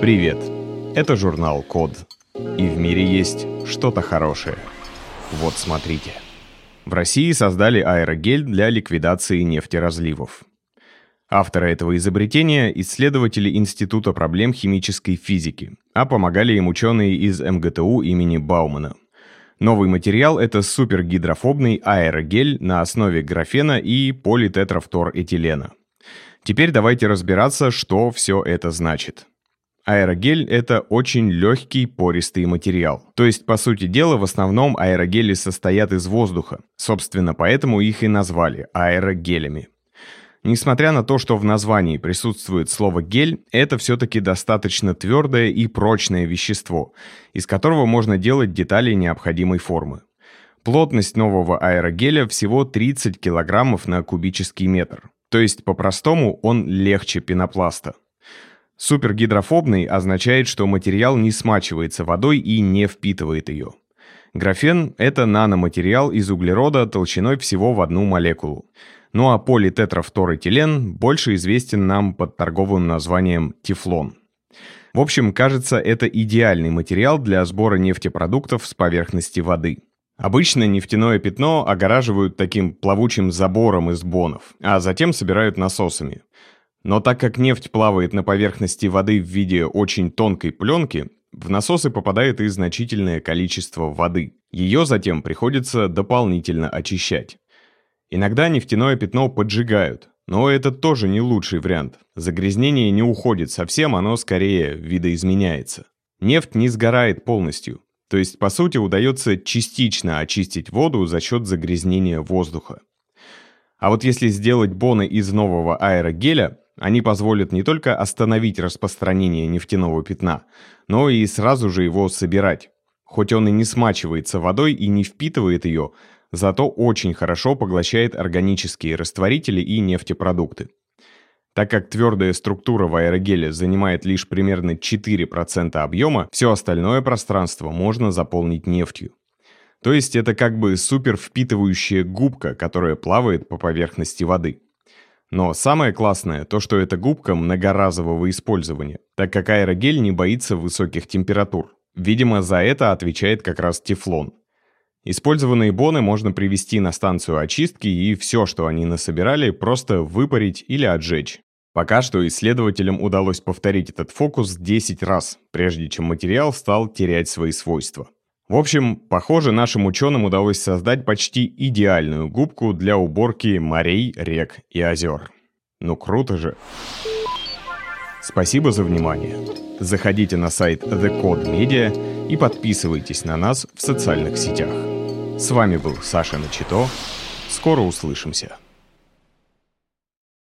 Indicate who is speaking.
Speaker 1: Привет! Это журнал Код. И в мире есть что-то хорошее. Вот смотрите. В России создали аэрогель для ликвидации нефтеразливов. Авторы этого изобретения – исследователи Института проблем химической физики, а помогали им ученые из МГТУ имени Баумана. Новый материал – это супергидрофобный аэрогель на основе графена и политетрафторэтилена. Теперь давайте разбираться, что все это значит. Аэрогель – это очень легкий пористый материал. То есть, по сути дела, в основном аэрогели состоят из воздуха. Собственно, поэтому их и назвали аэрогелями. Несмотря на то, что в названии присутствует слово «гель», это все-таки достаточно твердое и прочное вещество, из которого можно делать детали необходимой формы. Плотность нового аэрогеля всего 30 кг на кубический метр. То есть, по-простому, он легче пенопласта. Супергидрофобный означает, что материал не смачивается водой и не впитывает ее. Графен – это наноматериал из углерода толщиной всего в одну молекулу. Ну а политетрафторэтилен больше известен нам под торговым названием тефлон. В общем, кажется, это идеальный материал для сбора нефтепродуктов с поверхности воды. Обычно нефтяное пятно огораживают таким плавучим забором из бонов, а затем собирают насосами. Но так как нефть плавает на поверхности воды в виде очень тонкой пленки, в насосы попадает и значительное количество воды. Ее затем приходится дополнительно очищать. Иногда нефтяное пятно поджигают, но это тоже не лучший вариант. Загрязнение не уходит совсем, оно скорее видоизменяется. Нефть не сгорает полностью, то есть по сути удается частично очистить воду за счет загрязнения воздуха. А вот если сделать боны из нового аэрогеля, они позволят не только остановить распространение нефтяного пятна, но и сразу же его собирать. Хоть он и не смачивается водой и не впитывает ее, зато очень хорошо поглощает органические растворители и нефтепродукты. Так как твердая структура в аэрогеле занимает лишь примерно 4% объема, все остальное пространство можно заполнить нефтью. То есть это как бы супер впитывающая губка, которая плавает по поверхности воды. Но самое классное то, что это губка многоразового использования, так как аэрогель не боится высоких температур. Видимо, за это отвечает как раз тефлон. Использованные боны можно привести на станцию очистки и все, что они насобирали, просто выпарить или отжечь. Пока что исследователям удалось повторить этот фокус 10 раз, прежде чем материал стал терять свои свойства. В общем, похоже, нашим ученым удалось создать почти идеальную губку для уборки морей, рек и озер. Ну круто же! Спасибо за внимание. Заходите на сайт The Code Media и подписывайтесь на нас в социальных сетях. С вами был Саша Начито. Скоро услышимся.